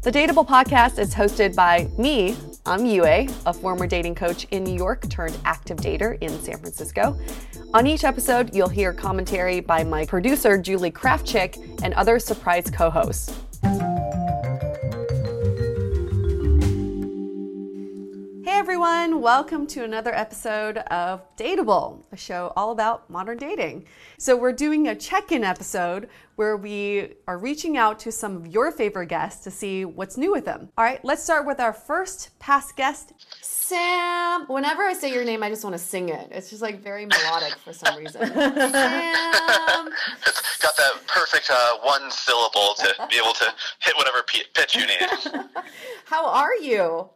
The Dateable podcast is hosted by me. I'm Yue, a former dating coach in New York turned active dater in San Francisco. On each episode, you'll hear commentary by my producer, Julie Krafchick, and other surprise co hosts. Hey everyone, welcome to another episode of Dateable, a show all about modern dating. So, we're doing a check in episode where we are reaching out to some of your favorite guests to see what's new with them. All right, let's start with our first past guest, Sam. Whenever I say your name, I just want to sing it. It's just like very melodic for some reason. Sam. It's got that perfect uh, one syllable to be able to hit whatever p- pitch you need. How are you?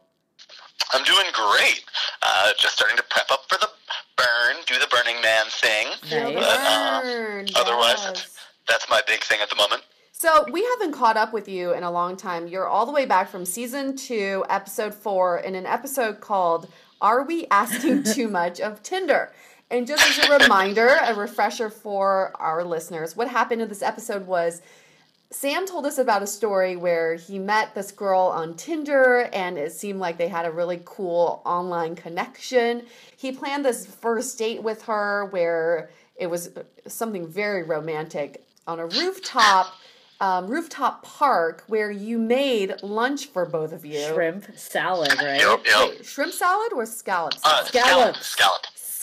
I'm doing great. Uh, just starting to prep up for the burn, do the Burning Man thing. Nice. But, uh, Burn, otherwise, yes. that's, that's my big thing at the moment. So we haven't caught up with you in a long time. You're all the way back from season two, episode four, in an episode called "Are We Asking Too Much of Tinder?" And just as a reminder, a refresher for our listeners, what happened in this episode was Sam told us about a story where he met this girl on Tinder and it seemed like they had a really cool online connection. He planned this first date with her where it was something very romantic on a rooftop. Um, rooftop park where you made lunch for both of you. Shrimp salad, right? Yep, yep. Wait, shrimp salad or scallop Uh, salad? Scallop.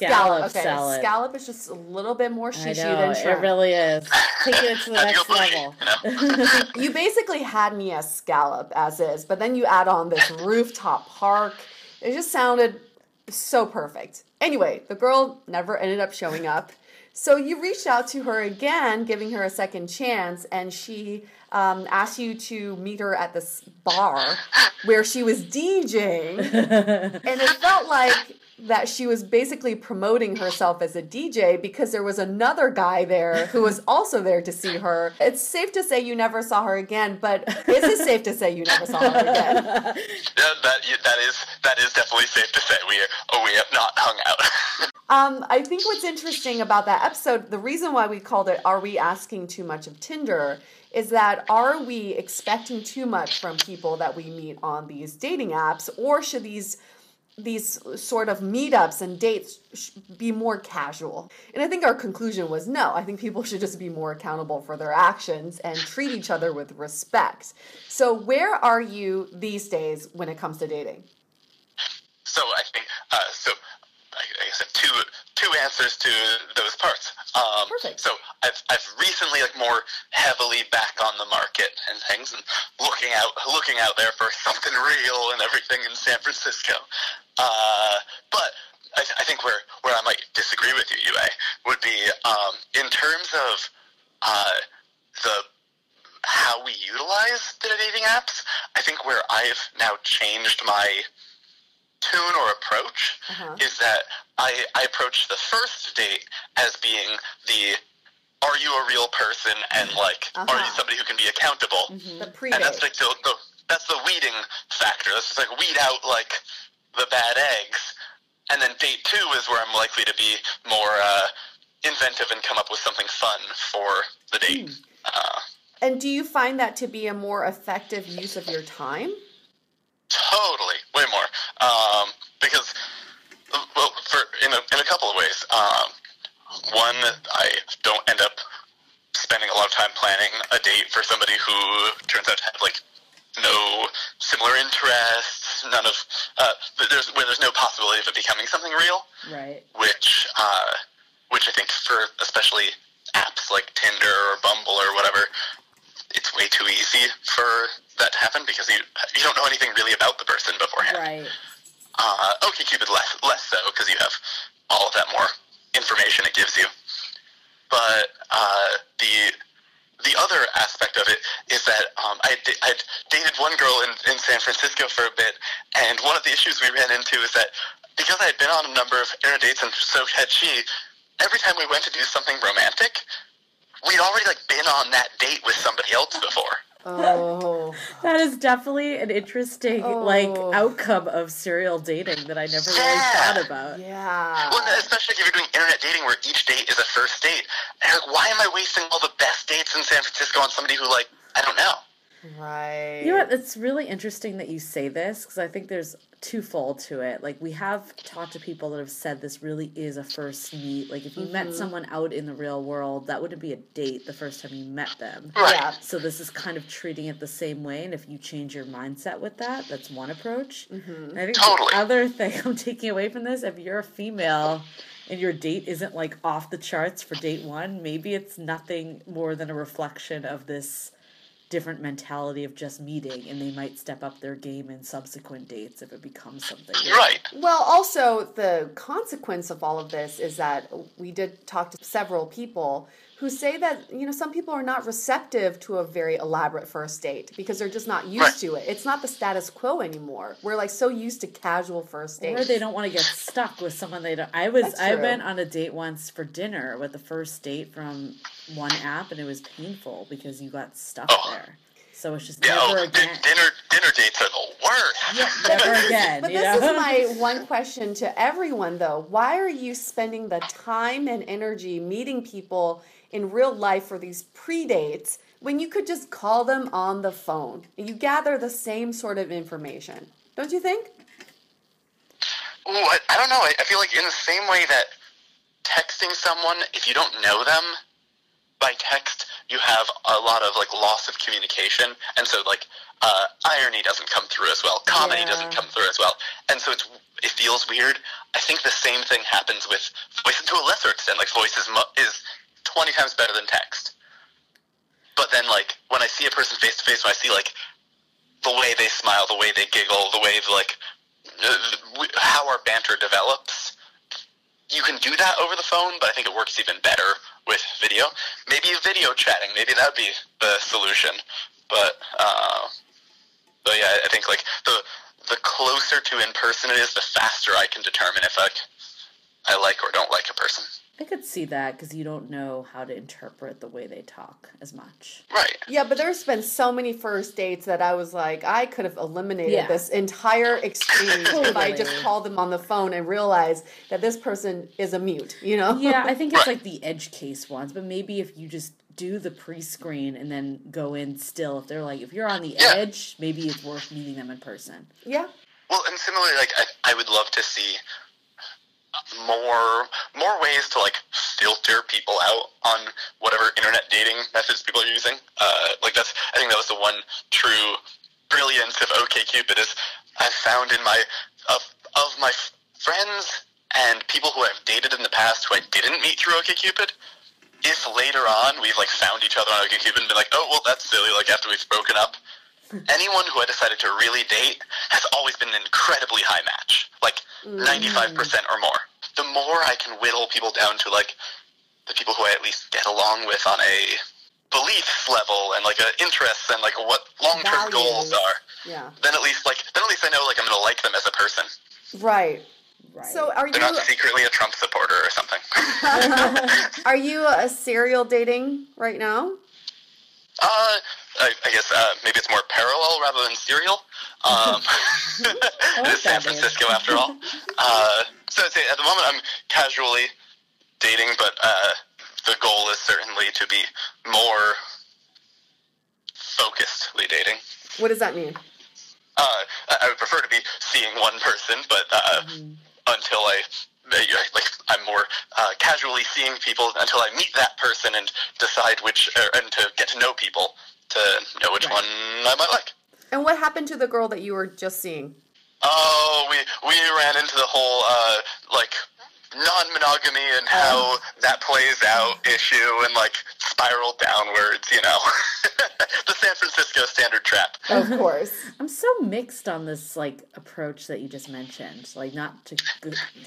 Scallop. Scallop okay. salad. Scallop is just a little bit more I shishy know, than it really is. Take it to the next level. you? You basically had me as scallop as is, but then you add on this rooftop park. It just sounded so perfect. Anyway, the girl never ended up showing up. So you reached out to her again, giving her a second chance, and she um, asked you to meet her at this bar where she was DJing. and it felt like that she was basically promoting herself as a DJ because there was another guy there who was also there to see her. It's safe to say you never saw her again, but is it safe to say you never saw her again? Yeah, that that is that is definitely safe to say. We oh, we have not hung out. Um, I think what's interesting about that episode, the reason why we called it "Are we asking too much of Tinder?" is that are we expecting too much from people that we meet on these dating apps, or should these these sort of meetups and dates be more casual? And I think our conclusion was no. I think people should just be more accountable for their actions and treat each other with respect. So, where are you these days when it comes to dating? So I think uh, so. I I guess I have two two answers to those parts. Um, Perfect. So I've I've recently like more heavily back on the market and things, and looking out looking out there for something real and everything in San Francisco. Uh, but I, th- I think where where I might disagree with you, Yue, would be um, in terms of uh, the how we utilize the dating apps. I think where I've now changed my tune or approach Uh-huh. is that I, I approach the first date as being the are you a real person and like are you Uh-huh. somebody who can be accountable The pre and that's like the, the that's the weeding factor that's just like weed out like the bad eggs and then date two is where i'm likely to be more uh, inventive and come up with something fun for the date Hmm. uh, And do you find that to be a more effective use of your time? Totally, way more. Um, because, well, for in a, in a couple of ways. Um, one, I don't end up spending a lot of time planning a date for somebody who turns out to have like no similar interests, none of uh, there's where there's no possibility of it becoming something real. Right. Which, uh, which I think for especially apps like Tinder or Bumble or whatever, it's way too easy for that to happen because you you don't know anything really about the person beforehand. Right. Uh, OkCupid less less so because you have all of that more information it gives you. But uh, the the other aspect of it is that um, I I'd dated one girl in, in San Francisco for a bit, and one of the issues we ran into is that because I had been on a number of internet dates, and so had she. Every time we went to do something romantic, we'd already like been on that date with somebody else before. Oh. That is definitely an interesting like Oh. outcome of serial dating that I never really thought about. Yeah. Well, especially if you're doing internet dating where each date is a first date. And like, why am I wasting all the best dates in San Francisco on somebody who, like, I don't know? Right. You know what? It's really interesting that you say this because I think there's twofold to it. Like we have talked to people that have said this really is a first meet. Like if you met mm-hmm. someone out in the real world, that wouldn't be a date the first time you met them. Right. Yeah. So this is kind of treating it the same way, and if you change your mindset with that, that's one approach. Mm-hmm. And I think Totally. the other thing I'm taking away from this, if you're a female and your date isn't like off the charts for date one, maybe it's nothing more than a reflection of this different mentality of just meeting, and they might step up their game in subsequent dates if it becomes something. Right. Well, also, the consequence of all of this is that we did talk to several people who say that, you know, some people are not receptive to a very elaborate first date because they're just not used Right. to it. It's not the status quo anymore. We're like so used to casual first dates. Or they don't want to get stuck with someone they don't. I was I true. went on a date once for dinner with the first date from one app, and it was painful because you got stuck Oh. there. So it's just Yeah, never again. din- dinner dinner dates are the worst. Never again. But this know? is my one question to everyone though. Why are you spending the time and energy meeting people in real life for these pre-dates when you could just call them on the phone? You gather the same sort of information. Don't you think? Ooh, I, I don't know. I, I feel like in the same way that texting someone, if you don't know them by text, you have a lot of like loss of communication, and so like uh, irony doesn't come through as well, comedy Yeah. doesn't come through as well, and so it's it feels weird. I think the same thing happens with voice to a lesser extent. Like voice is mu- is twenty times better than text. But then, like when I see a person face to face, when I see like the way they smile, the way they giggle, the way like how our banter develops. You can do that over the phone, but I think it works even better with video. Maybe video chatting. Maybe that would be the solution. But uh, but yeah, I think like the the closer to in person it is, the faster I can determine if like I like or don't like a person. I could see that because you don't know how to interpret the way they talk as much. Right. Yeah, but there's been so many first dates that I was like, I could have eliminated Yeah. this entire exchange if I just called them on the phone and realized that this person is a mute, you know? Yeah, I think it's like the edge case ones, but maybe if you just do the pre-screen and then go in still, if they're like, if you're on the Yeah. edge, maybe it's worth meeting them in person. yeah. Well, and similarly, like I, I would love to see more more ways to like filter people out on whatever internet dating methods people are using. Uh, like that's I think that was the one true brilliance of OkCupid is I've found in my of of my friends and people who I've dated in the past who I didn't meet through OkCupid. If later on we've like found each other on OkCupid and been like, oh well, that's silly. Like after we've broken up, anyone who I decided to really date has always been an incredibly high match, like ninety five percent or more. The more I can whittle people down to like the people who I at least get along with on a belief level and like a interests and like what long term goals are, Yeah. then at least like then at least I know like I'm gonna like them as a person. Right. Right. So are you They're not secretly a Trump supporter or something. are you a serial dating right now? Uh, I, I guess uh, maybe it's more parallel rather than serial. Um, it like is San that, man. Francisco after all. Uh, so I'd say at the moment I'm casually dating, but uh, the goal is certainly to be more focusedly dating. What does that mean? Uh, I would prefer to be seeing one person, but uh, until I. Like I'm more uh, casually seeing people until I meet that person and decide which, er, and to get to know people to know which Right. one I might like. And what happened to the girl that you were just seeing? Oh, we we ran into the whole uh, like non-monogamy and how that plays out issue and like spiral downwards. You know, the San Francisco standard trap. Of course. I'm so mixed on this like approach that you just mentioned. Like not to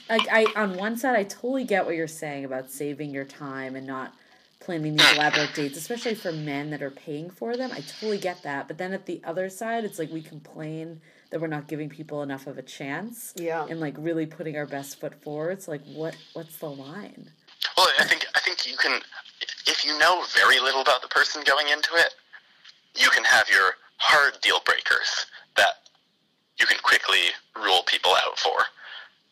like I on one side I totally get what you're saying about saving your time and not planning these elaborate dates, especially for men that are paying for them. I totally get that. But then at the other side, it's like we complain that we're not giving people enough of a chance. Yeah. And like really putting our best foot forward. It's like what what's the line? Well, I think I think you can, if you know very little about the person going into it, you can have your hard deal breakers that you can quickly rule people out for.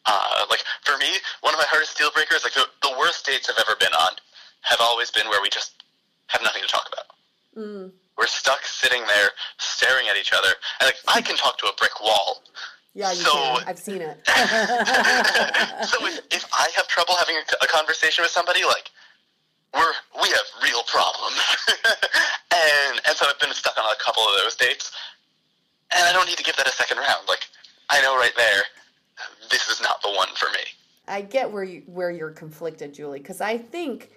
Uh, like for me, one of my hardest deal breakers, like the, the worst dates I've ever been on, have always been where we just have nothing to talk about. Mm. We're stuck sitting there staring at each other, and like I can talk to a brick wall. Yeah, you So- can. I've seen it. so if, if I have trouble having a, a conversation with somebody, like we're we have real problems, and and so I've been stuck on a couple of those dates, and I don't need to give that a second round. Like I know right there, this is not the one for me. I get where you where you're conflicted, Julie, because I think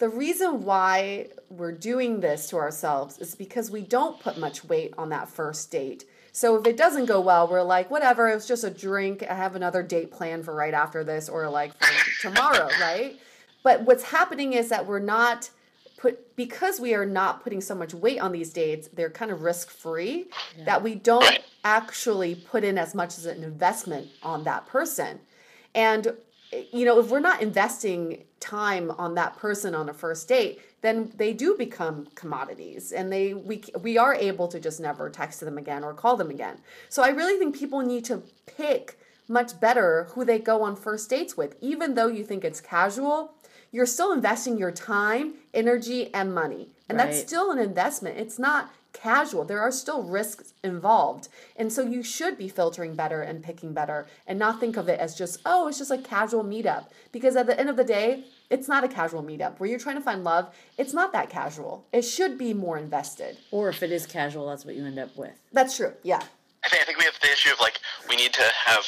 the reason why we're doing this to ourselves is because we don't put much weight on that first date. So if it doesn't go well, we're like, whatever, it was just a drink. I have another date planned for right after this or like for tomorrow, right? But what's happening is that we're not put because we are not putting so much weight on these dates, they're kind of risk free that we don't actually put in as much as an investment on that person. And you know, if we're not investing time on that person on a first date, then they do become commodities and they we we are able to just never text them again or call them again. So I really think people need to pick much better who they go on first dates with. Even though you think it's casual, you're still investing your time, energy and money. And that's still an investment. It's not casual. There are still risks involved. And so you should be filtering better and picking better and not think of it as just, oh, it's just a casual meetup. Because at the end of the day, it's not a casual meetup. Where you're trying to find love, it's not that casual. It should be more invested. Or if it is casual, that's what you end up with. That's true. Yeah. I think I think we have the issue of like we need to have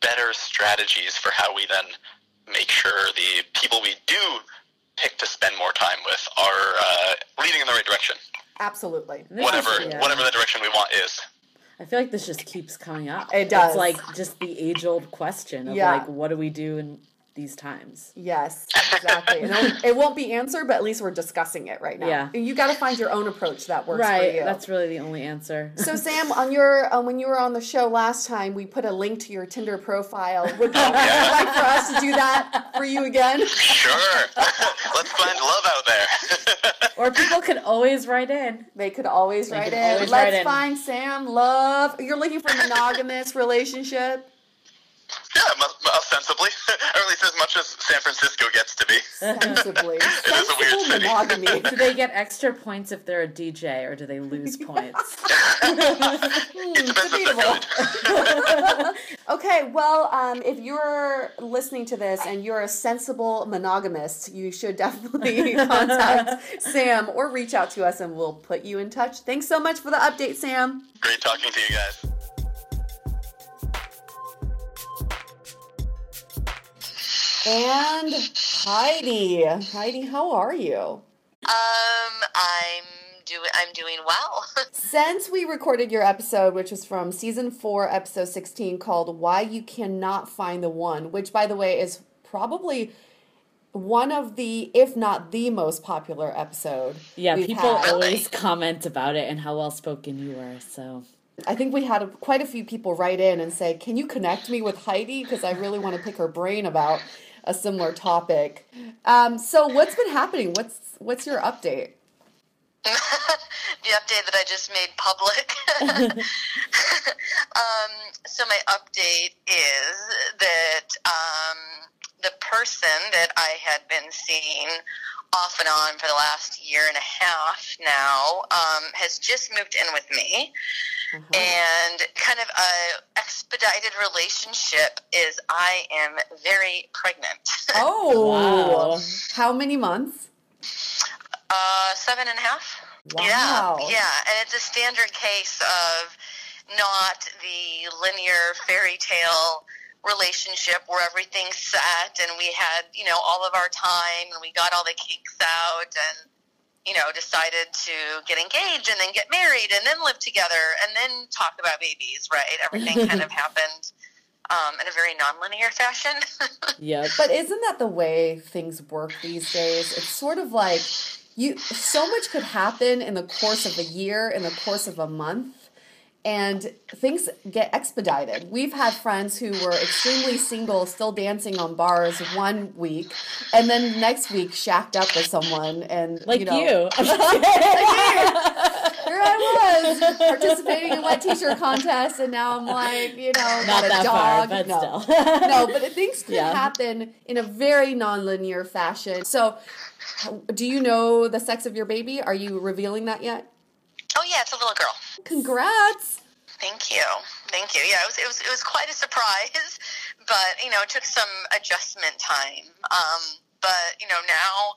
better strategies for how we then make sure the people we do pick to spend more time with are uh, leading in the right direction. Absolutely. This is- Whatever yeah. whatever the direction we want is. I feel like this just keeps coming up. It does. It's like just the age old question of Yeah. like, what do we do in these times. Yes, exactly. and it'll- it won't be answered, but at least we're discussing it right now. Yeah. You got to find your own approach that works for you. That's really the only answer. so Sam, on your uh, when you were on the show last time, we put a link to your Tinder profile. Would you like for us to do that for you again? Sure. Let's find love out there. or people could always write in. They could always write could in. always Let's write in. find Sam love. You're looking for a monogamous relationship. yeah, ostensibly, or at least as much as San Francisco gets to be. Sensibly. is a weird Sensible monogamy. Do they get extra points if they're a DJ or do they lose points? It depends if they're good. Okay, well, um, if you're listening to this and you're a sensible monogamist, you should definitely contact Sam or reach out to us and we'll put you in touch. Thanks so much for the update, Sam. Great talking to you guys. And Heidi. Heidi, how are you? Um, I'm doing. I'm doing well. Since we recorded your episode, which was from season four, episode 16, called Why You Cannot Find the One, which, by the way, is probably one of the, if not the most popular episode. Yeah, we've people had. always comment about it and how well spoken you were. So I think we had a, quite a few people write in and say, "Can you connect me with Heidi? Because I really want to pick her brain about a similar topic." Um, so, what's been happening? What's what's your update? the update that I just made public. um, so my update is that um, the person that I had been seeing off and on for the last year and a half now um, has just moved in with me. And kind of a expedited relationship is I am very pregnant. Oh, Wow. how many months? Uh, seven and a half. Wow. Yeah, yeah, and it's a standard case of not the linear fairy tale relationship where everything's set and we had you know all of our time and we got all the kinks out and you know decided to get engaged and then get married and then live together and then talk about babies right everything kind of happened um, in a very non-linear fashion yeah, But isn't that the way things work these days? It's sort of like you so much could happen in the course of a year, in the course of a month, and things get expedited. We've had friends who were extremely single, still dancing on bars one week, and then next week shacked up with someone and like you. you. Know, Here I was participating in wet t-shirt contest, and now I'm like, you know, Not got a that far, dog. but no. still. no, but things can Yeah. happen in a very non-linear fashion. So, do you know the sex of your baby? Are you revealing that yet? Oh yeah it's a little girl Congrats! Thank you, thank you. Yeah, it was it was it was quite a surprise, but you know it took some adjustment time. Um, but you know now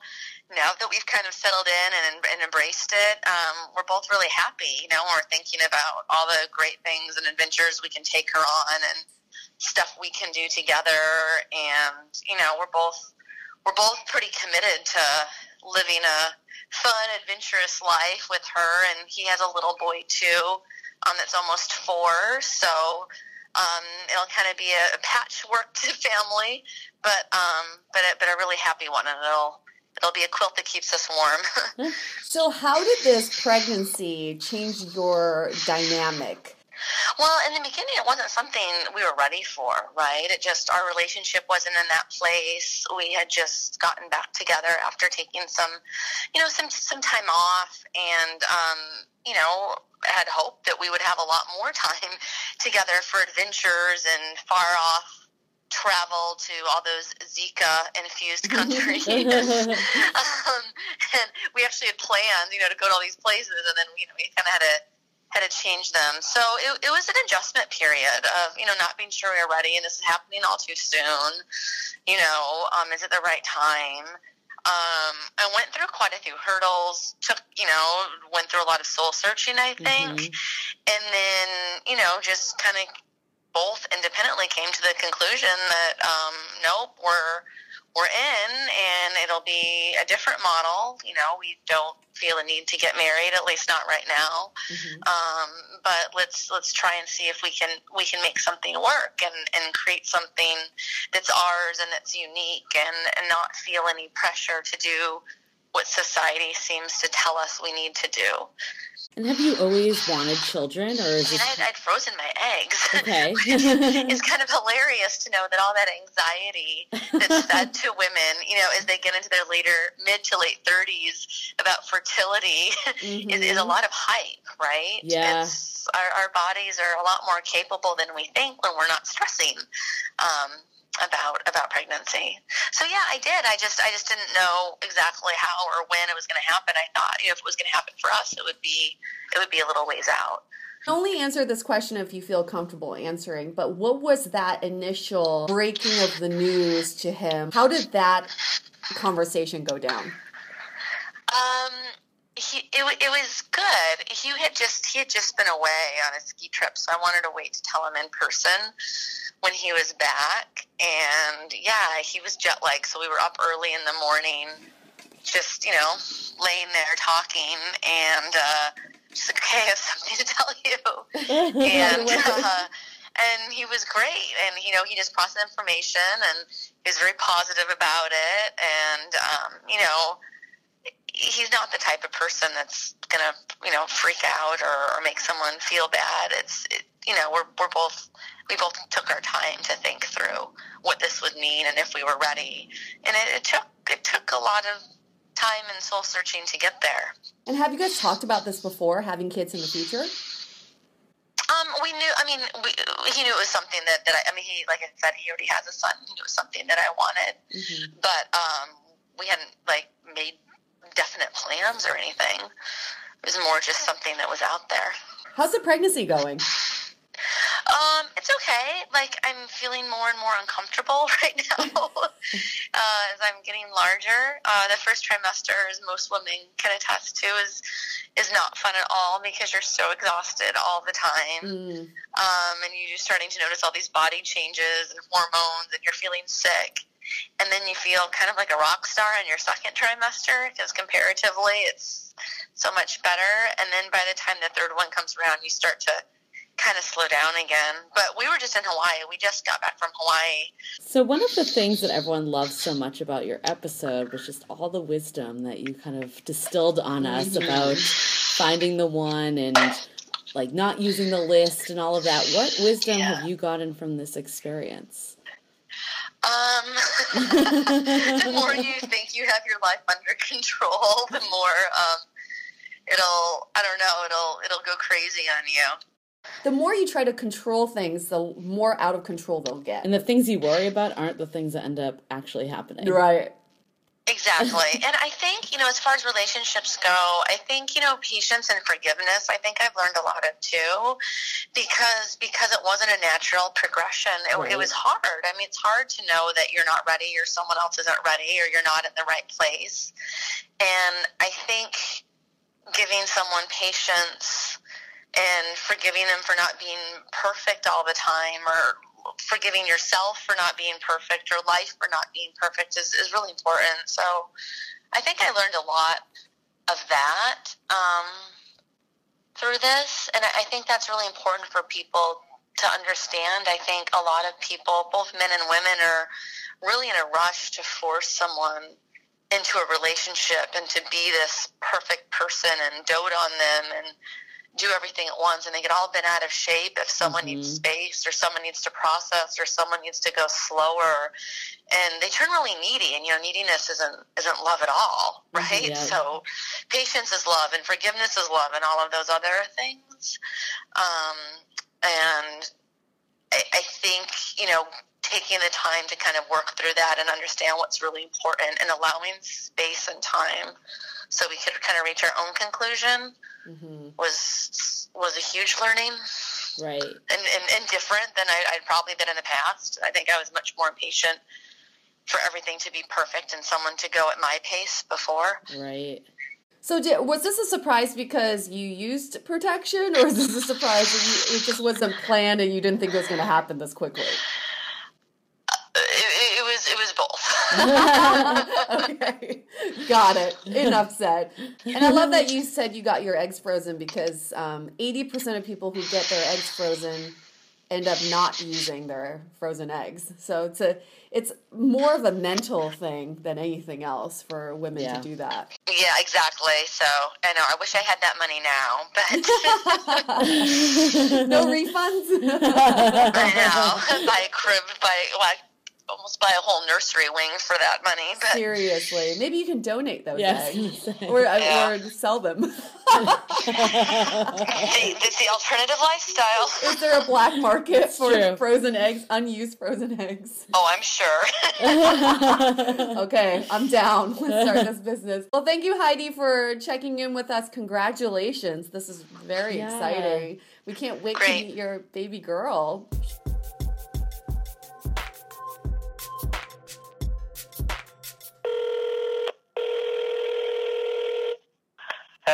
now that we've kind of settled in and, and embraced it, um, we're both really happy. You know, we're thinking about all the great things and adventures we can take her on and stuff we can do together. And you know, we're both we're both pretty committed to living a fun, adventurous life with her. And he has a little boy too um, that's almost four. So um, it'll kind of be a, a patchwork family, but um, but a, but a really happy one, and it'll it'll be a quilt that keeps us warm. So, how did this pregnancy change your dynamic? Well, in the beginning, it wasn't something we were ready for, right? It just our relationship wasn't in that place. We had just gotten back together after taking some, you know, some some time off, and um, you know, had hoped that we would have a lot more time together for adventures and far off travel to all those Zika infused countries. um, and we actually had planned, you know, to go to all these places, and then you know we kind of had to had to change them. So it, it was an adjustment period of you know not being sure we were ready, and this is happening all too soon. You know, um, is it the right time? Um, I went through quite a few hurdles. Took you know went through a lot of soul searching, I think, and then you know just kind of both independently came to the conclusion that um, nope, we're we're in and it'll be a different model. You know, we don't feel a need to get married, at least not right now. Mm-hmm. Um, but let's let's try and see if we can we can make something work and, and create something that's ours and that's unique and, and not feel any pressure to do what society seems to tell us we need to do. And have you always wanted children, or is I mean, I'd, I'd, frozen my eggs. Okay, it's kind of hilarious to know that all that anxiety that's fed to women, you know, as they get into their later mid to late thirties about fertility, mm-hmm. is, is, a mm-hmm. lot of hype, right? Yeah, our, our bodies are a lot more capable than we think when we're not stressing. Um, about about pregnancy. So yeah, I did. I just I just didn't know exactly how or when it was going to happen. I thought you know, if it was going to happen for us, it would be it would be a little ways out. Only answer this question if you feel comfortable answering. But what was that initial breaking of the news to him? How did that conversation go down? Um, he it, it was good. He had just he had just been away on a ski trip, so I wanted to wait to tell him in person when he was back. And yeah, he was jet lagged, so we were up early in the morning, just, you know, laying there talking. And uh, she's like, okay, I have something to tell you. and, uh, and he was great. And, you know, he just processed information and he was very positive about it. And, um, you know, he's not the type of person that's gonna you know freak out or, or make someone feel bad it's it, you know we're, we're both we both took our time to think through what this would mean and if we were ready. And it, it took it took a lot of time and soul searching to get there. And have you guys talked about this before, having kids in the future? Um, we knew. I mean, we, he knew it was something that, that I, I mean, he like I said, he already has a son. He knew it was something that I wanted, mm-hmm. but um, we hadn't like made definite plans or anything. It was more just something that was out there. How's the pregnancy going? Um, it's okay. Like I'm feeling more and more uncomfortable right now uh, as I'm getting larger. Uh, the first trimester, as most women can attest to, is is not fun at all because you're so exhausted all the time, mm. um, and you're just starting to notice all these body changes and hormones, and you're feeling sick. And then you feel kind of like a rock star in your second trimester because comparatively it's so much better. And then by the time the third one comes around, you start to kind of slow down again. But we were just in Hawaii. We just got back from Hawaii. So, one of the things that everyone loves so much about your episode was just all the wisdom that you kind of distilled on us mm-hmm. about finding the one and like not using the list and all of that. What wisdom yeah. have you gotten from this experience? Um, the more you think you have your life under control, the more um, it'll I don't know it'll it'll go crazy on you the more you try to control things, the more out of control they'll get. And the things you worry about aren't the things that end up actually happening. Right. Exactly. and I think, you know, as far as relationships go, I think, you know, patience and forgiveness, I think I've learned a lot of too because because it wasn't a natural progression. It, right. it was hard. I mean, it's hard to know that you're not ready or someone else isn't ready or you're not in the right place. And I think giving someone patience and forgiving them for not being perfect all the time or forgiving yourself for not being perfect or life for not being perfect is, is really important. So I think I learned a lot of that um, through this. And I think that's really important for people to understand. I think a lot of people, both men and women, are really in a rush to force someone into a relationship and to be this perfect person and dote on them and do everything at once and they get all bent out of shape if someone mm-hmm. needs space or someone needs to process or someone needs to go slower and they turn really needy and you know neediness isn't isn't love at all right mm-hmm. yeah. so patience is love and forgiveness is love and all of those other things um, and I, I think you know taking the time to kind of work through that and understand what's really important and allowing space and time so we could kind of reach our own conclusion mm-hmm. was was a huge learning. Right. And, and, and different than I, I'd probably been in the past. I think I was much more impatient for everything to be perfect and someone to go at my pace before. Right. So, did, was this a surprise because you used protection, or is this a surprise that you, it just wasn't planned and you didn't think it was going to happen this quickly? Uh, it, it, was. It was both. Okay, got it. Enough said. And I love that you said you got your eggs frozen because um, eighty percent of people who get their eggs frozen end up not using their frozen eggs. So it's a it's more of a mental thing than anything else for women Yeah. to do that. Yeah, exactly. So I know. I wish I had that money now, but no refunds. I know. buy a crib, buy like almost buy a whole nursery wing for that money. But Seriously, maybe you can donate those Yeah, I was eggs or uh, Yeah. or sell them. hey, it's the alternative lifestyle. Is there a black market for true. frozen eggs, unused frozen eggs? Oh, I'm sure. Okay, I'm down. Let's start this business. Well, thank you, Heidi, for checking in with us. Congratulations. This is very Yeah. exciting. We can't wait to meet your baby girl.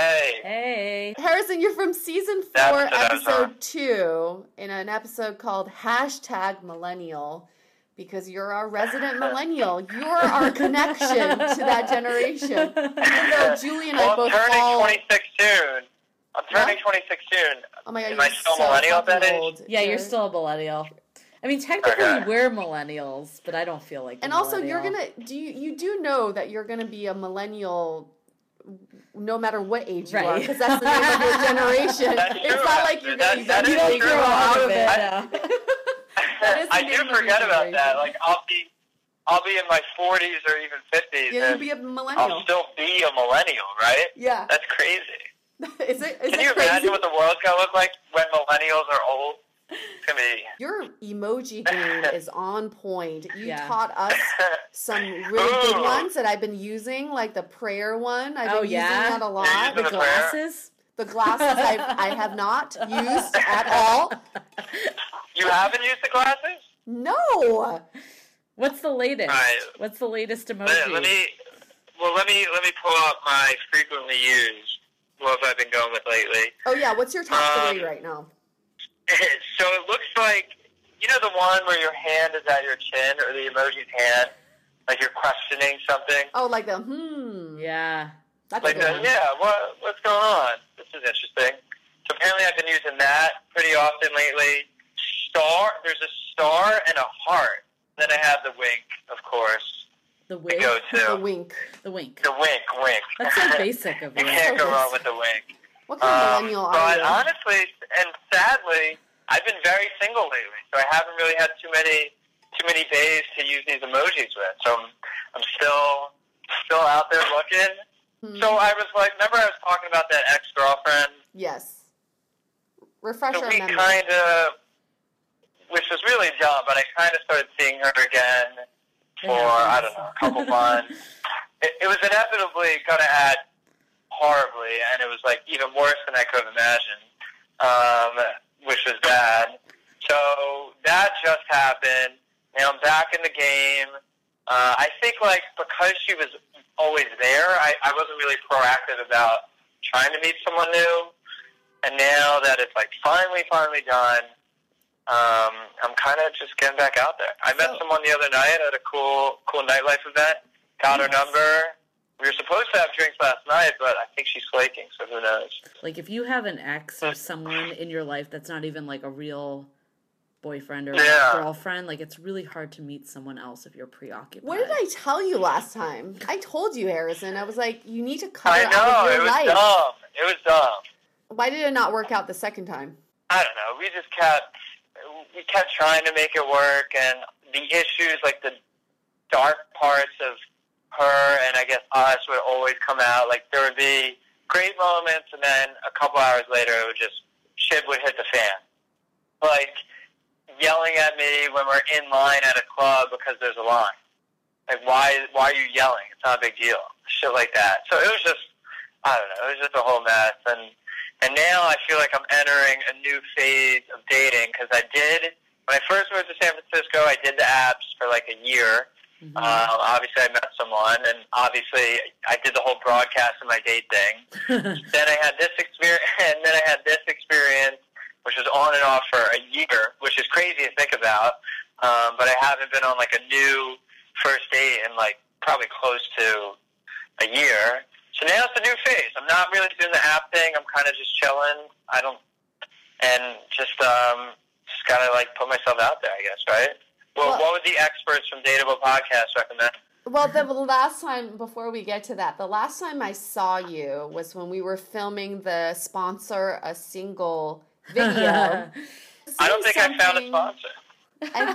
Hey, hey. Harrison, you're from season four, That's what I was episode two, in an episode called hashtag millennial. Because you're our resident millennial. You're our connection to that generation. Even though Julie and I well, I'm both turning fall. 26 soon. I'm turning What? 26 soon. Oh my god, Am you're I still so millennial that fucking age? Yeah, you're You're- still a millennial. I mean, technically, Okay. we're millennials, but I don't feel like. a And also, you're gonna do you, you do know that you're gonna be a millennial, no matter what age you are, because that's the name of your generation. It's not like you're gonna that you is don't grow out of it. yeah. That is I name do forget about that. Like I'll be, I'll be in my 40s or even 50s, Yeah, you'll and be a I'll still be a millennial, right? Yeah. That's crazy. is it? Is Can it you crazy? imagine what the world's gonna look like when millennials are old? It's gonna be. Your emoji game is on point. You Yeah. taught us some really good ones that I've been using, like the prayer one. I've Oh, been yeah? using that a lot. using The the glasses. The glasses I've, I have not used at all. You haven't used the glasses? No. What's the latest? Right. What's the latest emoji? Let, let me. Well, let me let me pull up my frequently used. What have I been going with lately? Oh yeah, what's your top Um, three right now? so it looks like you know the one where your hand is at your chin, or the emoji's hand, like you're questioning something. Oh, like the hmm. Yeah. That's Like, good the, one. yeah, what what's going on? This is interesting. So apparently, I've been using that pretty often lately. Star, there's a star and a heart. Then I have the wink, of course, The to wink. go The wink. The wink. The wink, wink. That's so basic of you you. can't go wrong with the wink. What kind of Um, millennial are but you? honestly, and sadly, I've been very single lately, so I haven't really had too many too many days to use these emojis with. So I'm, I'm still still out there looking. Hmm. So I was like, remember I was talking about that ex girlfriend. yes. Refresh So our we kind of, which was really dumb, but I kind of started seeing her again for Yeah. I don't know a couple months. It, it was inevitably going to add horribly, and it was like even worse than I could have imagined, um, which was bad. So that just happened. Now I'm back in the game. Uh, I think like because she was always there, I, I wasn't really proactive about trying to meet someone new. And now that it's like finally, finally done, um, I'm kind of just getting back out there. I met So- someone the other night at a cool, cool nightlife event. Got her Nice. number. We were supposed to have drinks last night, but I think she's flaking, so who knows? Like if you have an ex or someone in your life that's not even like a real boyfriend or Yeah. girlfriend, like it's really hard to meet someone else if you're preoccupied. What did I tell you last time? I told you, Harrison. I was like, you need to cut I her out know of it your was life. dumb. It was dumb. Why did it not work out the second time? I don't know. We just kept we kept trying to make it work, and the issues, like the dark parts of her and I guess us, would always come out. Like there would be great moments, and then a couple hours later, it would just shit would hit the fan. Like yelling at me when we're in line at a club because there's a line. Like why why are you yelling? It's not a big deal. Shit like that. So it was just I don't know. It was just a whole mess, and and now I feel like I'm entering a new phase of dating because I did when I first moved to San Francisco. I did the apps for like a year. Mhm. Um, obviously, I met someone, and obviously, I did the whole broadcast of my date thing. then I had this experience, and then I had this experience, which was on and off for a year, which is crazy to think about. Um, but I haven't been on like a new first date in like probably close to a year. So now it's a new phase. I'm not really doing the app thing. I'm kind of just chilling. I don't, and just um, just gotta like put myself out there, I guess, right? Well, Well- what would the experts from Dateable Podcast recommend? Well, the last time, before we get to that, the last time I saw you was when we were filming the sponsor a single video. I don't think I found a sponsor. I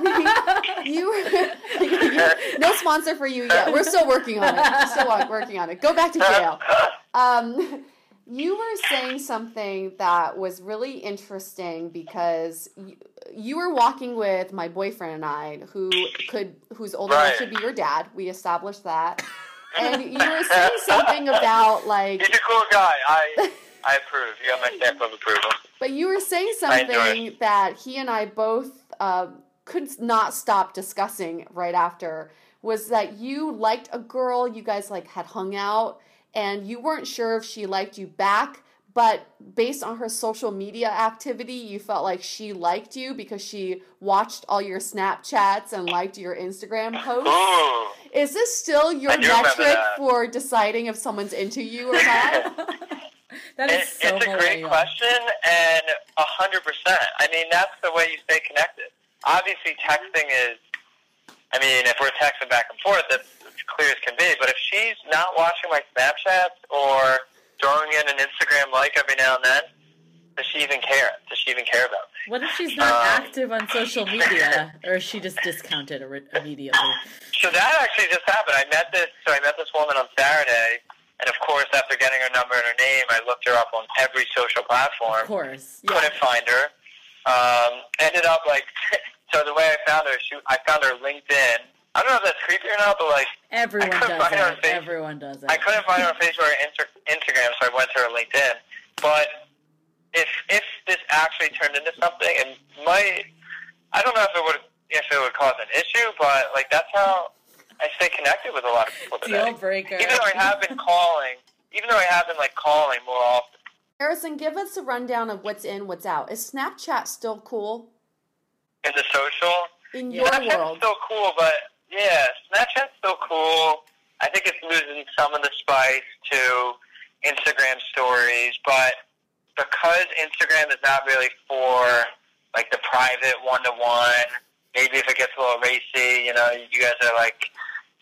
think you were no sponsor for you yet. We're still working on it. We're still working on it. Go back to jail. Um, you were saying something that was really interesting because you, you were walking with my boyfriend and I, who could who's old enough to be your dad. We established that, and you were saying something about like He's a cool guy. I I approve. You got my stamp of approval. But you were saying something that he and I both uh, could not stop discussing right after was that you liked a girl, you guys like had hung out, and you weren't sure if she liked you back. But based on her social media activity, you felt like she liked you because she watched all your Snapchats and liked your Instagram posts. Ooh. Is this still your I do remember metric for deciding if someone's into you or not? that It, is so it's a great millennial. question, and a hundred percent. I mean, that's the way you stay connected. Obviously, texting is. I mean, if we're texting back and forth, that's as clear as can be. But if she's not watching my Snapchats or throwing in an Instagram like every now and then, does she even care? Does she even care about me? What if she's not Um, active on social media, or is she just discounted immediately? So that actually just happened. I met this. So I met this woman on Saturday, and of course, after getting her number and her name, I looked her up on every social platform. Of course, yeah. couldn't find her. Um, ended up like so the way I found her, she I found her LinkedIn. I don't know if that's creepy or not, but like Everyone does find her on it. Everyone does it. I couldn't find her on Facebook or Insta- Instagram, so I went to her LinkedIn. But if if this actually turned into something, and might I don't know if it would if it would cause an issue, but like that's how I stay connected with a lot of people today. Deal breaker. Even though I have been calling, even though I have been like calling more often. Harrison, give us a rundown of what's in, what's out. Is Snapchat still cool In the social, in Yeah. your Snapchat's world? still cool, but yeah, Snapchat's still cool. I think it's losing some of the spice to Instagram stories, but because Instagram is not really for like the private one to one, maybe if it gets a little racy, you know, you guys are like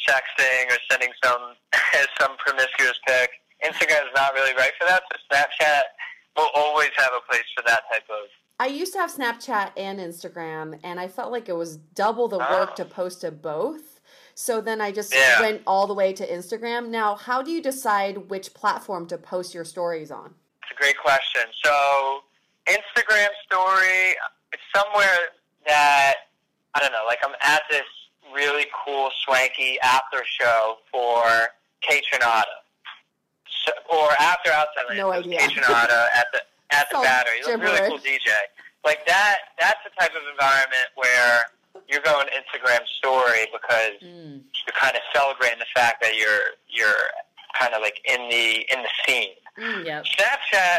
texting or sending some some promiscuous pic. Instagram is not really right for that, so Snapchat will always have a place for that type of I used to have Snapchat and Instagram, and I felt like it was double the work Oh. to post to both. So then I just Yeah. went all the way to Instagram. Now, how do you decide which platform to post your stories on? It's a great question. So, Instagram story, it's somewhere that, I don't know, like I'm at this really cool, swanky after show for Kaytranada. So, or after outside No idea. Kaytranada at the, at the Sounds battery. He's a really cool. DJ. Like that, that's the type of environment where you're going Instagram story because Mm. you're kind of celebrating the fact that you're, you're kind of like in the, in the scene. Mm. Yep. Snapchat,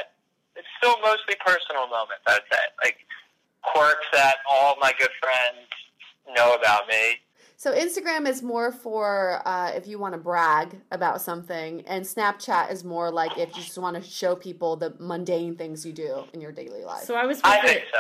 it's still mostly personal moments, I would say. Like quirks that all my good friends know about me. So Instagram is more for uh, if you want to brag about something, and Snapchat is more like if you just want to show people the mundane things you do in your daily life. So I was with I a- think so.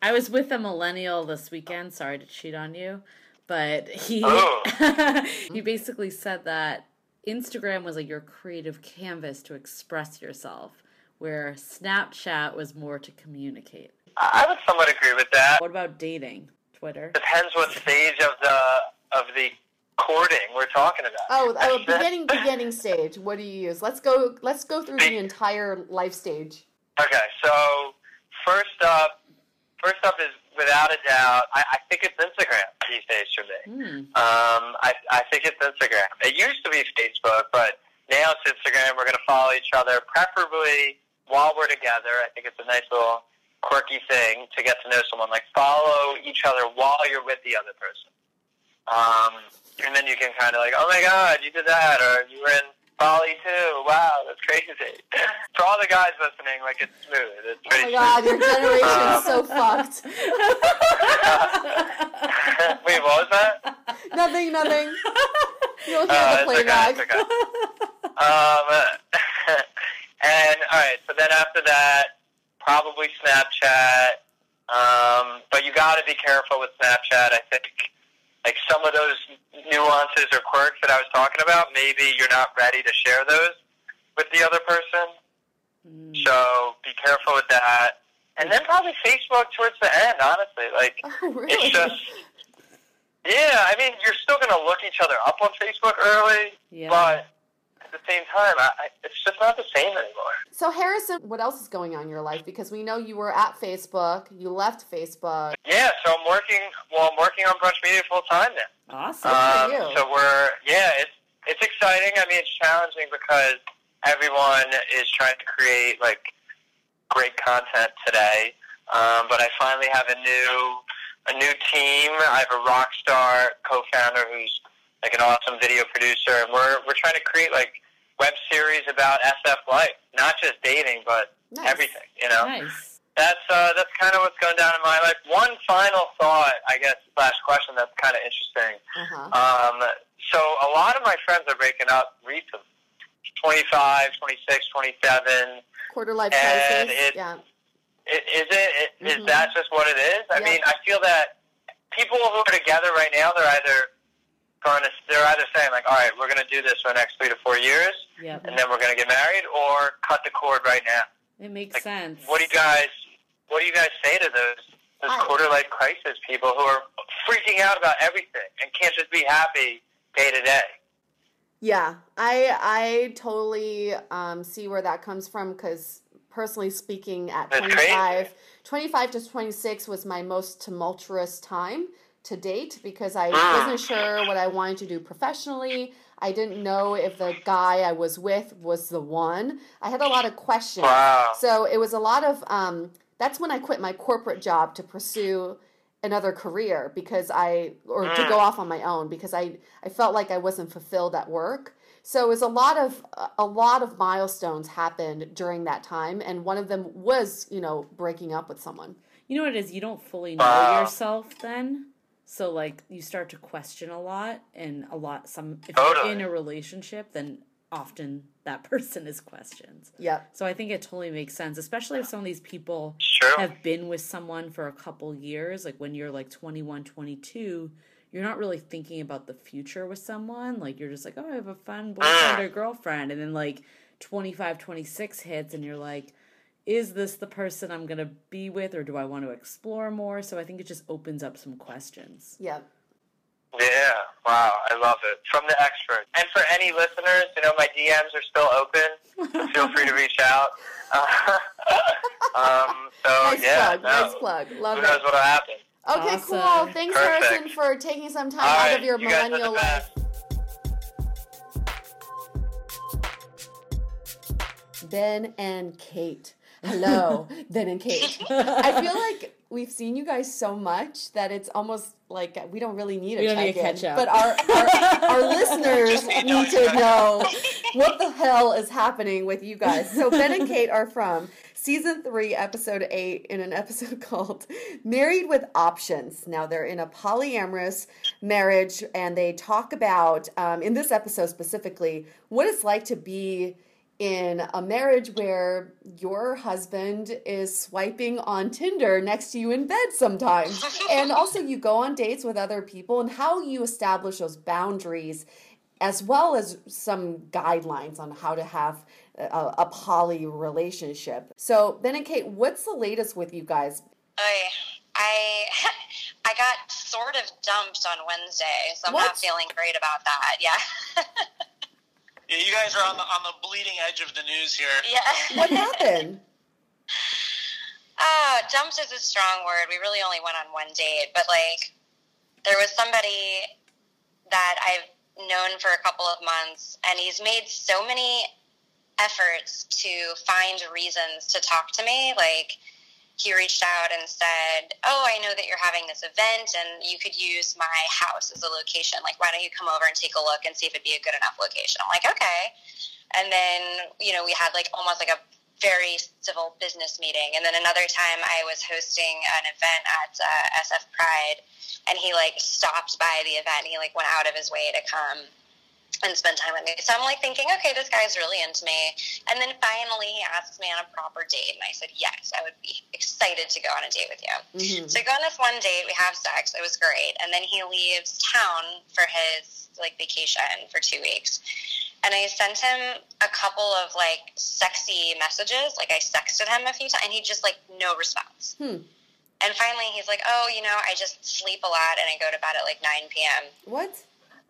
I was with a millennial this weekend. Sorry to cheat on you, but he Oh. he basically said that Instagram was like your creative canvas to express yourself, where Snapchat was more to communicate. I I would somewhat agree with that. What about dating? Twitter. Depends what stage of the of the courting we're talking about. oh, oh, beginning beginning stage. What do you use? Let's go. Let's go through the entire life stage. Okay, so first up, first up is without a doubt. I, I think it's Instagram these days for me. Hmm. Um, I, I think it's Instagram. It used to be Facebook, but now it's Instagram. We're going to follow each other, preferably while we're together. I think it's a nice little quirky thing to get to know someone. Like follow each other while you're with the other person. Um, and then you can kind of like, oh my god, you did that, or you were in Bali too. Wow, that's crazy. For all the guys listening, like it's smooth. It's Oh my god, your generation Um, is so fucked. smooth. Wait, what was that? Nothing, nothing. You'll hear Uh, the okay, playback. it's okay. Um, and all right, so then after that, probably Snapchat. Um, but you got to be careful with Snapchat. I think like some of those nuances or quirks that I was talking about, maybe you're not ready to share those with the other person. Mm. So be careful with that. And then probably Facebook towards the end, honestly. Like Oh, really? it's just yeah, I mean you're still gonna look each other up on Facebook early, Yeah. but at the same time, I, I, it's just not the same anymore. So Harrison, what else is going on in your life? Because we know you were at Facebook, you left Facebook. Yeah, so I'm working. Well, I'm working on Brunch Media full time now. Awesome. Um, you. so we're yeah, it's it's exciting. I mean, it's challenging because everyone is trying to create like great content today. Um, but I finally have a new a new team. I have a rock star co-founder who's like an awesome video producer, and we're we're trying to create like web series about SF life, not just dating, but Nice. everything. You know nice. that's uh, that's kind of what's going down in my life. One final thought, I guess, slash question that's kind of interesting. Uh-huh. Um, so a lot of my friends are breaking up recently. 25, 26, 27. Quarter life and crisis. it- yeah. I- Is it? i- Is Mhm. that just what it is? I Yeah. mean, I feel that people who are together right now, they're either going to, they're either saying like, all right, we're going to do this for the next three to four years, Yep. and then we're going to get married, or cut the cord right now. It makes Like, sense. What do you guys What do you guys say to those those I- quarter life crisis people who are freaking out about everything and can't just be happy day to day? Yeah, I I totally um, see where that comes from because personally speaking, at That's 25, 25 to 26 was my most tumultuous time to date because I Ah. wasn't sure what I wanted to do professionally. I didn't know if the guy I was with was the one. I had a lot of questions. Wow. So it was a lot of. Um, that's when I quit my corporate job to pursue another career because I or to go off on my own because I I felt like I wasn't fulfilled at work. So it was a lot of a lot of milestones happened during that time, and one of them was you know breaking up with someone. You know what it is? You don't fully know Wow. yourself then. So like you start to question a lot and a lot some if Totally. you're in a relationship then often that person is questioned. Yep. So I think it totally makes sense, especially if some of these people It's true. have been with someone for a couple years, like when you're like 21, 22, you're not really thinking about the future with someone. Like you're just like, oh, I have a fun boyfriend mm. or girlfriend. And then like 25, 26 hits and you're like, is this the person I'm going to be with or do I want to explore more? So I think it just opens up some questions. Yep. Yeah. Wow. I love it. From the expert. And for any listeners, you know, my DMs are still open. So feel free to reach out. um, so nice yeah. plug. no. Nice plug. Love Who it. knows what'll happen? Okay, Awesome. cool. Thanks, Perfect. Harrison, for taking some time All out right, of your you guys are the millennial life. best. Ben and Kate. Hello, Ben and Kate. I feel like we've seen you guys so much that it's almost like we don't really need a We don't need check-in. catch-up. But our our, our listeners need to know what the hell is happening with you guys. So Ben and Kate are from season three, episode eight, in an episode called "Married with Options." Now they're in a polyamorous marriage, and they talk about um, in this episode specifically what it's like to be in a marriage where your husband is swiping on Tinder next to you in bed sometimes. and also, you go on dates with other people and how you establish those boundaries, as well as some guidelines on how to have a, a poly relationship. So, Ben and Kate, what's the latest with you guys? I I I got sort of dumped on Wednesday, so I'm What? not feeling great about that. Yeah. Yeah, you guys are on the on the bleeding edge of the news here. yeah. What happened? Uh, dumped is a strong word. We really only went on one date, but like there was somebody that I've known for a couple of months, and he's made so many efforts to find reasons to talk to me. Like he reached out and said, "Oh, I know that you're having this event, and you could use my house as a location. Like, why don't you come over and take a look and see if it'd be a good enough location?" I'm like, "Okay." And then you know we had like almost like a very civil business meeting. And then another time I was hosting an event at uh, SF Pride, and he like stopped by the event. He like went out of his way to come and spend time with me. So I'm like thinking, okay, this guy's really into me. And then finally he asks me on a proper date. And I said, yes, I would be excited to go on a date with you. Mhm. So I go on this one date, we have sex, it was great. And then he leaves town for his like vacation for two weeks. And I sent him a couple of like sexy messages, like I sexted him a few times, and he just like no response. Hmm. And finally, he's like, "Oh, you know, I just sleep a lot and I go to bed at like 9 p.m." What?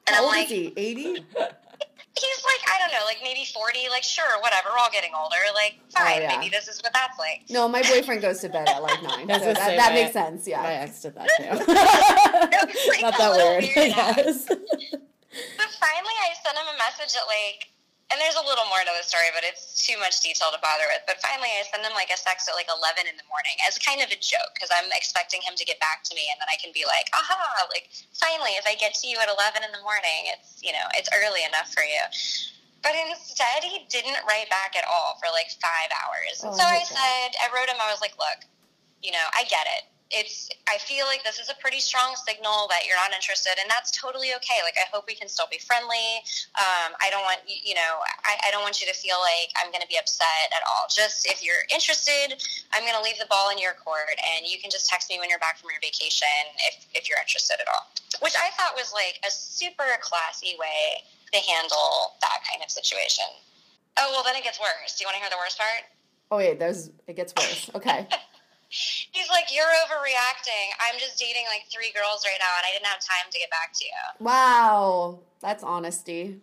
And How I'm old like, is he? 80? he's like, I don't know, like maybe 40. Like, sure, whatever. We're all getting older. Like, oh, fine. Oh, yeah. Maybe this is what that's like. No, my boyfriend goes to bed at like 9. I So that, that my- makes sense, yeah. My ex did that too. It's like Not that weird, weird, I guess. So finally, I sent him a message at like, and there's a little more to the story, but it's too much detail to bother with. But finally, I send him like a text at like 11 in the morning as kind of a joke because I'm expecting him to get back to me, and then I can be like, aha, like finally, if I get to you at 11 in the morning, it's you know, it's early enough for you. But instead, he didn't write back at all for like five hours. And Oh, so I God. said, I wrote him, I was like, look, you know, I get it. It's, I feel like this is a pretty strong signal that you're not interested, and that's totally okay. Like, I hope we can still be friendly. Um, I don't want, you know, I, I don't want you to feel like I'm going to be upset at all. Just if you're interested, I'm going to leave the ball in your court, and you can just text me when you're back from your vacation if, if you're interested at all. Which I thought was like a super classy way to handle that kind of situation. Oh, well, then it gets worse. Do you want to hear the worst part? Oh, wait, there's, it gets worse. Okay. He's like, You're overreacting. I'm just dating like three girls right now, and I didn't have time to get back to you. Wow. That's honesty.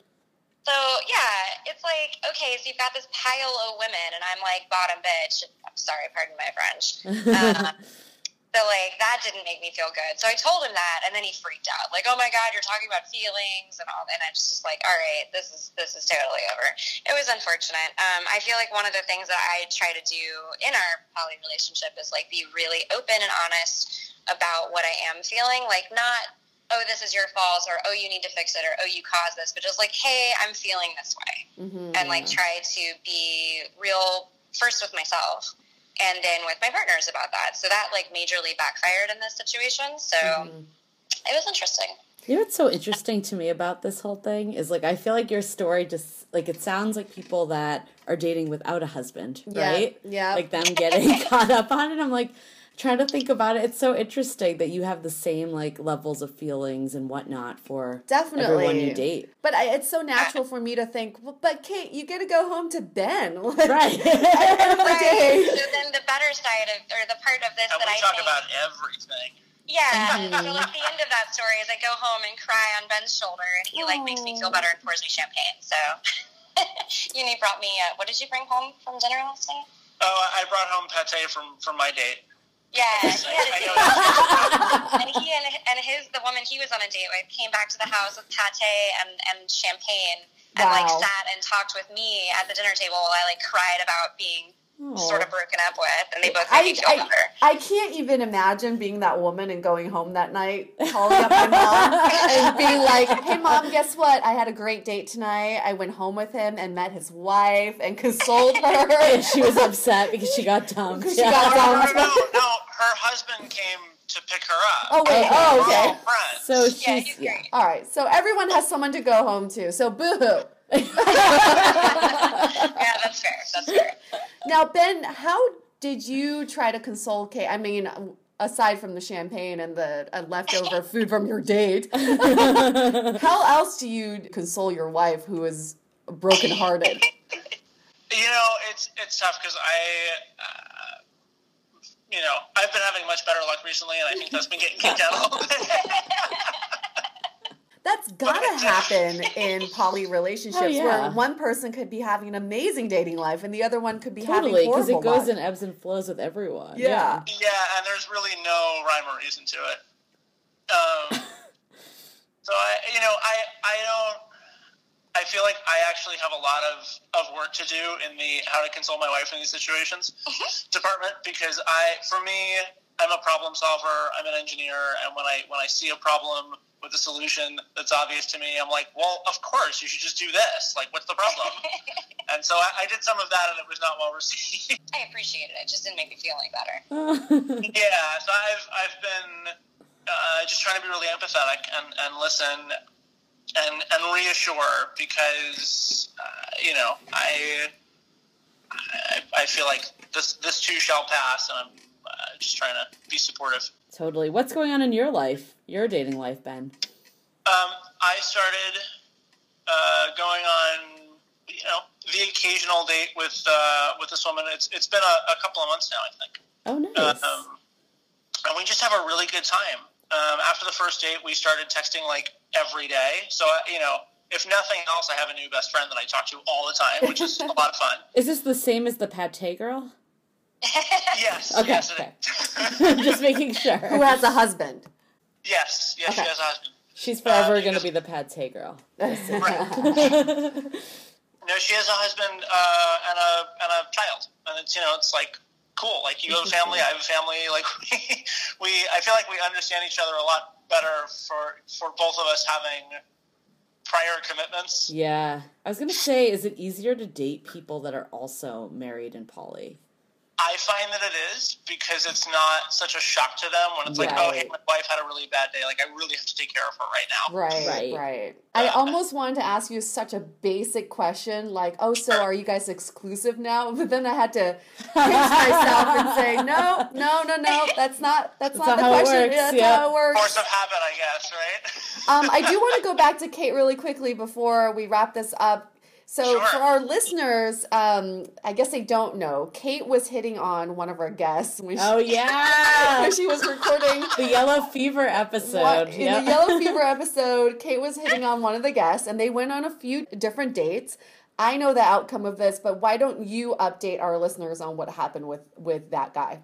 So, yeah, it's like, okay, so you've got this pile of women, and I'm like, bottom bitch. I'm sorry, pardon my French. Uh, so, like, that didn't make me feel good. So I told him that, and then he freaked out. Like, oh my God, you're talking about feelings and all. And I was just like, all right, this is this is totally over. It was unfortunate. Um, I feel like one of the things that I try to do in our poly relationship is like be really open and honest about what I am feeling. Like, not oh, this is your fault, or oh, you need to fix it, or oh, you caused this, but just like, hey, I'm feeling this way hmm and like try to be real first with myself and then with my partners about that. So that like majorly backfired in this situation. So Mhm. it was interesting. You know what's so interesting to me about this whole thing is like I feel like your story just like it sounds like people that are dating without a husband, Yeah, right? yeah. Like them getting caught up on it. I'm like trying to think about it. It's so interesting that you have the same like levels of feelings and whatnot for everyone Definitely. you date. But I, it's so natural for me to think, well, but Kate, you get to go home to Ben. Like, Right. At the end of. So then the better side of or the part of this And that we I talk think, about everything. yeah. Mhm. So like the end of that story is I go home and cry on Ben's shoulder, and he like makes me feel better and pours me champagne. So. Uni brought me. Uh, what did you bring home from dinner last night? Oh, I brought home pate from from my date. Yeah, he had I a know date. and he and, and his the woman he was on a date with came back to the house with pate and, and champagne and like sat and talked with me at the dinner table while I like cried about being sort of broken up with and they both made I, me feel I, better. I can't even imagine being that woman and going home that night, calling up my mom and being like, "Hey, mom, guess what? I had a great date tonight. I went home with him and met his wife and consoled her." And she was upset because she got dumped. She Yeah. got No, no, dumped. no, no, no. Her husband came to pick her up. Oh wait. Oh okay. all friends. So Yeah, she's he's yeah. All right. So everyone has someone to go home to. So boo hoo. yeah, that's fair. That's fair. Now, Ben, how did you try to console Kate? I mean, aside from the champagne and the uh, leftover food from your date, how else do you console your wife who is brokenhearted? You know, it's it's tough because I, uh, you know, I've been having much better luck recently, and I think that's been getting kicked out a little bit. That's gotta happen in poly relationships Oh, yeah. where one person could be having an amazing dating life and the other one could be Totally, having because it goes life. in ebbs and flows with everyone. Yeah. yeah, and there's really no rhyme or reason to it. Um, so I, you know, I I don't. I feel like I actually have a lot of, of work to do in the how to console my wife in these situations department because I, for me, I'm a problem solver. I'm an engineer, and when I when I see a problem with a solution that's obvious to me, I'm like, well, of course, you should just do this. Like, what's the problem? and so I, I did some of that, and it was not well received. I appreciated it. It just didn't make me feel any better. yeah, so I've I've been uh, just trying to be really empathetic and, and listen and and reassure because uh, you know I, I I feel like this this too shall pass, and I'm uh, just trying to be supportive. Totally. What's going on in your life, your dating life, Ben? Um, I started uh, going on, you know, the occasional date with uh, with this woman. It's it's been a, a couple of months now, I think. Oh, nice. Um, and we just have a really good time. Um, after the first date, we started texting like every day. So uh, you know, if nothing else, I have a new best friend that I talk to all the time, which is a lot of fun. Is this the same as the pate girl? Yes. Okay, Yes. okay. It is. Just making sure. Who has a husband? Yes. Yes. She has a husband. She's forever Uh, going to be the pate girl. Right. No, she has a husband uh, and a and a child, and it's you know it's like cool. Like you have a family, I have a family. Like we, we I feel like we understand each other a lot better for for both of us having prior commitments. Yeah. I was going to say, is it easier to date people that are also married and poly? I find that it is because it's not such a shock to them when it's like, oh, hey, my wife had a really bad day. Like I really have to take care of her right now. Right, Right. right, I almost wanted to ask you such a basic question, like, "Oh, so are you guys exclusive now?" But then I had to pinch myself and say, "No, no, no, no. That's not. That's, That's not not the question. works, That's yeah. how it works." Force of habit, I guess, right? Um, I do want to go back to Kate really quickly before we wrap this up. So, Sure. for our listeners, um, I guess they don't know. Kate was hitting on one of our guests when she, Oh, yeah. when she was recording the Yellow Fever episode. What- in Yep. the Yellow Fever episode, Kate was hitting on one of the guests, and they went on a few different dates. I know the outcome of this, but why don't you update our listeners on what happened with with that guy?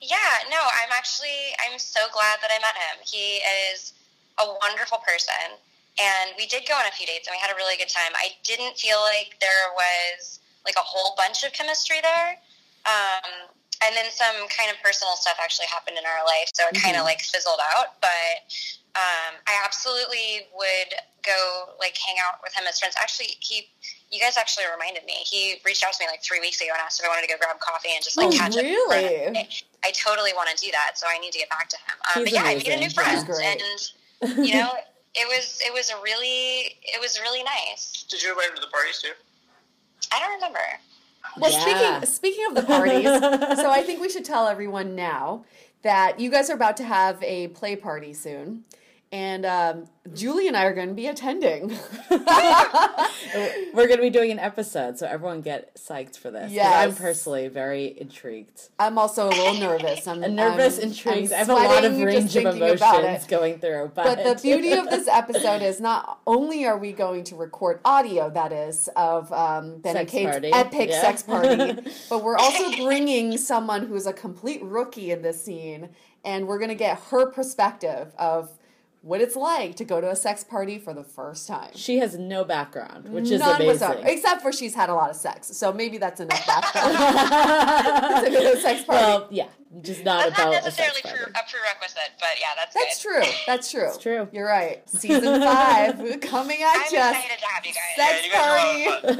Yeah, no, I'm actually I'm so glad that I met him. He is a wonderful person, and we did go on a few dates, and we had a really good time. I didn't feel like there was like a whole bunch of chemistry there, um, and then some kind of personal stuff actually happened in our life, so it kind of like fizzled out. But um, I absolutely would go like hang out with him as friends. Actually, he. You guys actually reminded me. He reached out to me like three weeks ago and asked if I wanted to go grab coffee and just like Oh, catch up. really? I totally want to do that, so I need to get back to him. Um, but yeah, I made a new friend, and you know, it was it was a really it was really nice. Did you invite him to the parties too? I don't remember. Well, Yeah. speaking speaking of the parties, so I think we should tell everyone now that you guys are about to have a play party soon, and um, Julie and I are going to be attending. We're going to be doing an episode, so everyone get psyched for this. Yes. I'm personally very intrigued. I'm also a little nervous. I'm nervous, I'm- intrigued. I'm I have a lot of range of emotions going through. But, But the beauty of this episode is not only are we going to record audio, that is, of um, Ben and Sex Kate's party, epic yeah. sex party, but we're also bringing someone who's a complete rookie in this scene, and we're going to get her perspective of what it's like to go to a sex party for the first time. she has no background, which is None amazing. whatsoever, except for she's had a lot of sex, so maybe that's enough background to go to a sex party. well, yeah, just not That's not about a sex necessarily party. a prerequisite, but yeah, that's that's good. true. That's true. It's true. You're right. Season five coming at I'm you. excited to have you guys. Sex yeah, you guys are a lot of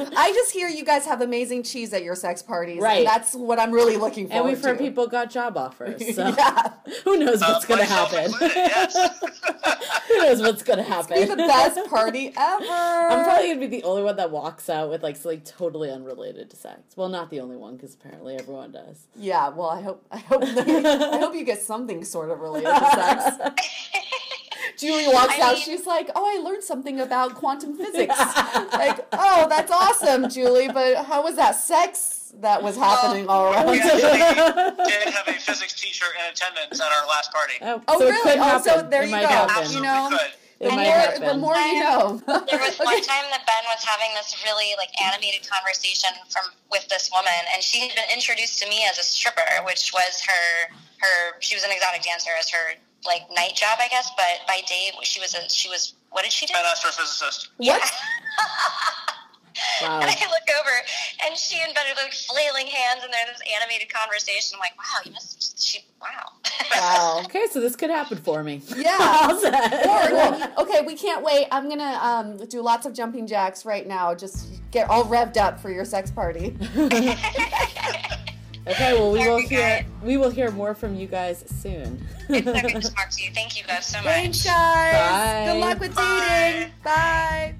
party. fun. I just hear you guys have amazing cheese at your sex parties. Right. And that's what I'm really looking for. and we've heard to. people got job offers, so yeah. who knows Uh, what's going to happen? included, yes. who knows what's going to happen? Be happen? the best party ever. I'm probably gonna be the only one that walks out with like something totally unrelated to sex. Well, not the only one because apparently everyone does. Yeah, well, I hope I hope I hope you get something sort of related to sex. Julie walks I out. mean- she's like, "Oh, I learned something about quantum physics." like, "Oh, that's awesome, Julie." But how was that sex that was happening all around? We actually did have a physics teacher in attendance at our last party. Oh, Oh, so really? could Oh, so there it you might go. happen. You know, could. It the might more, the more you know. There was one time that Ben was having this really like animated conversation from with this woman, and she had been introduced to me as a stripper, which was her her. She was an exotic dancer as her like night job, I guess. But by day, she was a she was what did she do? An astrophysicist. Yeah. Wow. And I look over, and she and Ben are like flailing hands, and they're in this animated conversation. I'm like, wow, you must. She, wow. Wow. Okay, so this could happen for me. Yeah. How's that? Or, well, okay, we can't wait. I'm gonna um, do lots of jumping jacks right now. Just get all revved up for your sex party. Okay, well we Love will you hear guys. we will hear more from you guys soon. It's so good to talk to you. Thank you guys so much. Thanks, guys. Bye. Good luck with dating. Bye.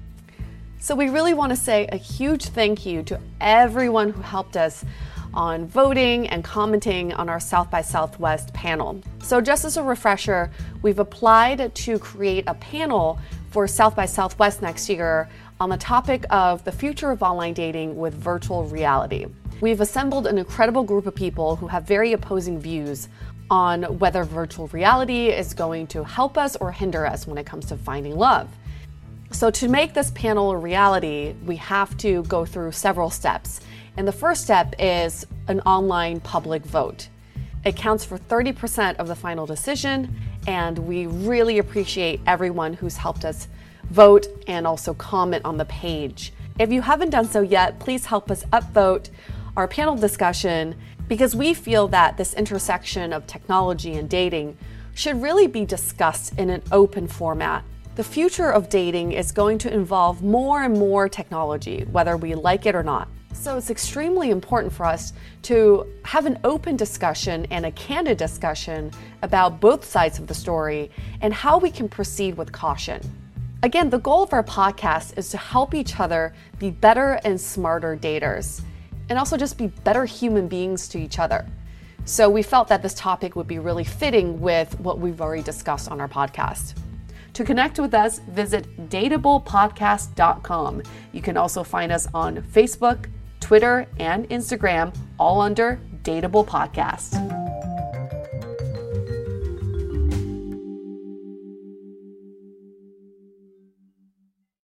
So, we really want to say a huge thank you to everyone who helped us on voting and commenting on our South by Southwest panel. So, just as a refresher, we've applied to create a panel for South by Southwest next year on the topic of the future of online dating with virtual reality. We've assembled an incredible group of people who have very opposing views on whether virtual reality is going to help us or hinder us when it comes to finding love. So, to make this panel a reality, we have to go through several steps. And the first step is an online public vote. It counts for 30% of the final decision, and we really appreciate everyone who's helped us vote and also comment on the page. If you haven't done so yet, please help us upvote our panel discussion because we feel that this intersection of technology and dating should really be discussed in an open format. The future of dating is going to involve more and more technology, whether we like it or not. So it's extremely important for us to have an open discussion and a candid discussion about both sides of the story and how we can proceed with caution. Again, the goal of our podcast is to help each other be better and smarter daters and also just be better human beings to each other. So we felt that this topic would be really fitting with what we've already discussed on our podcast. To connect with us, visit dateablepodcast.com. You can also find us on Facebook, Twitter, and Instagram, all under Dateable Podcast.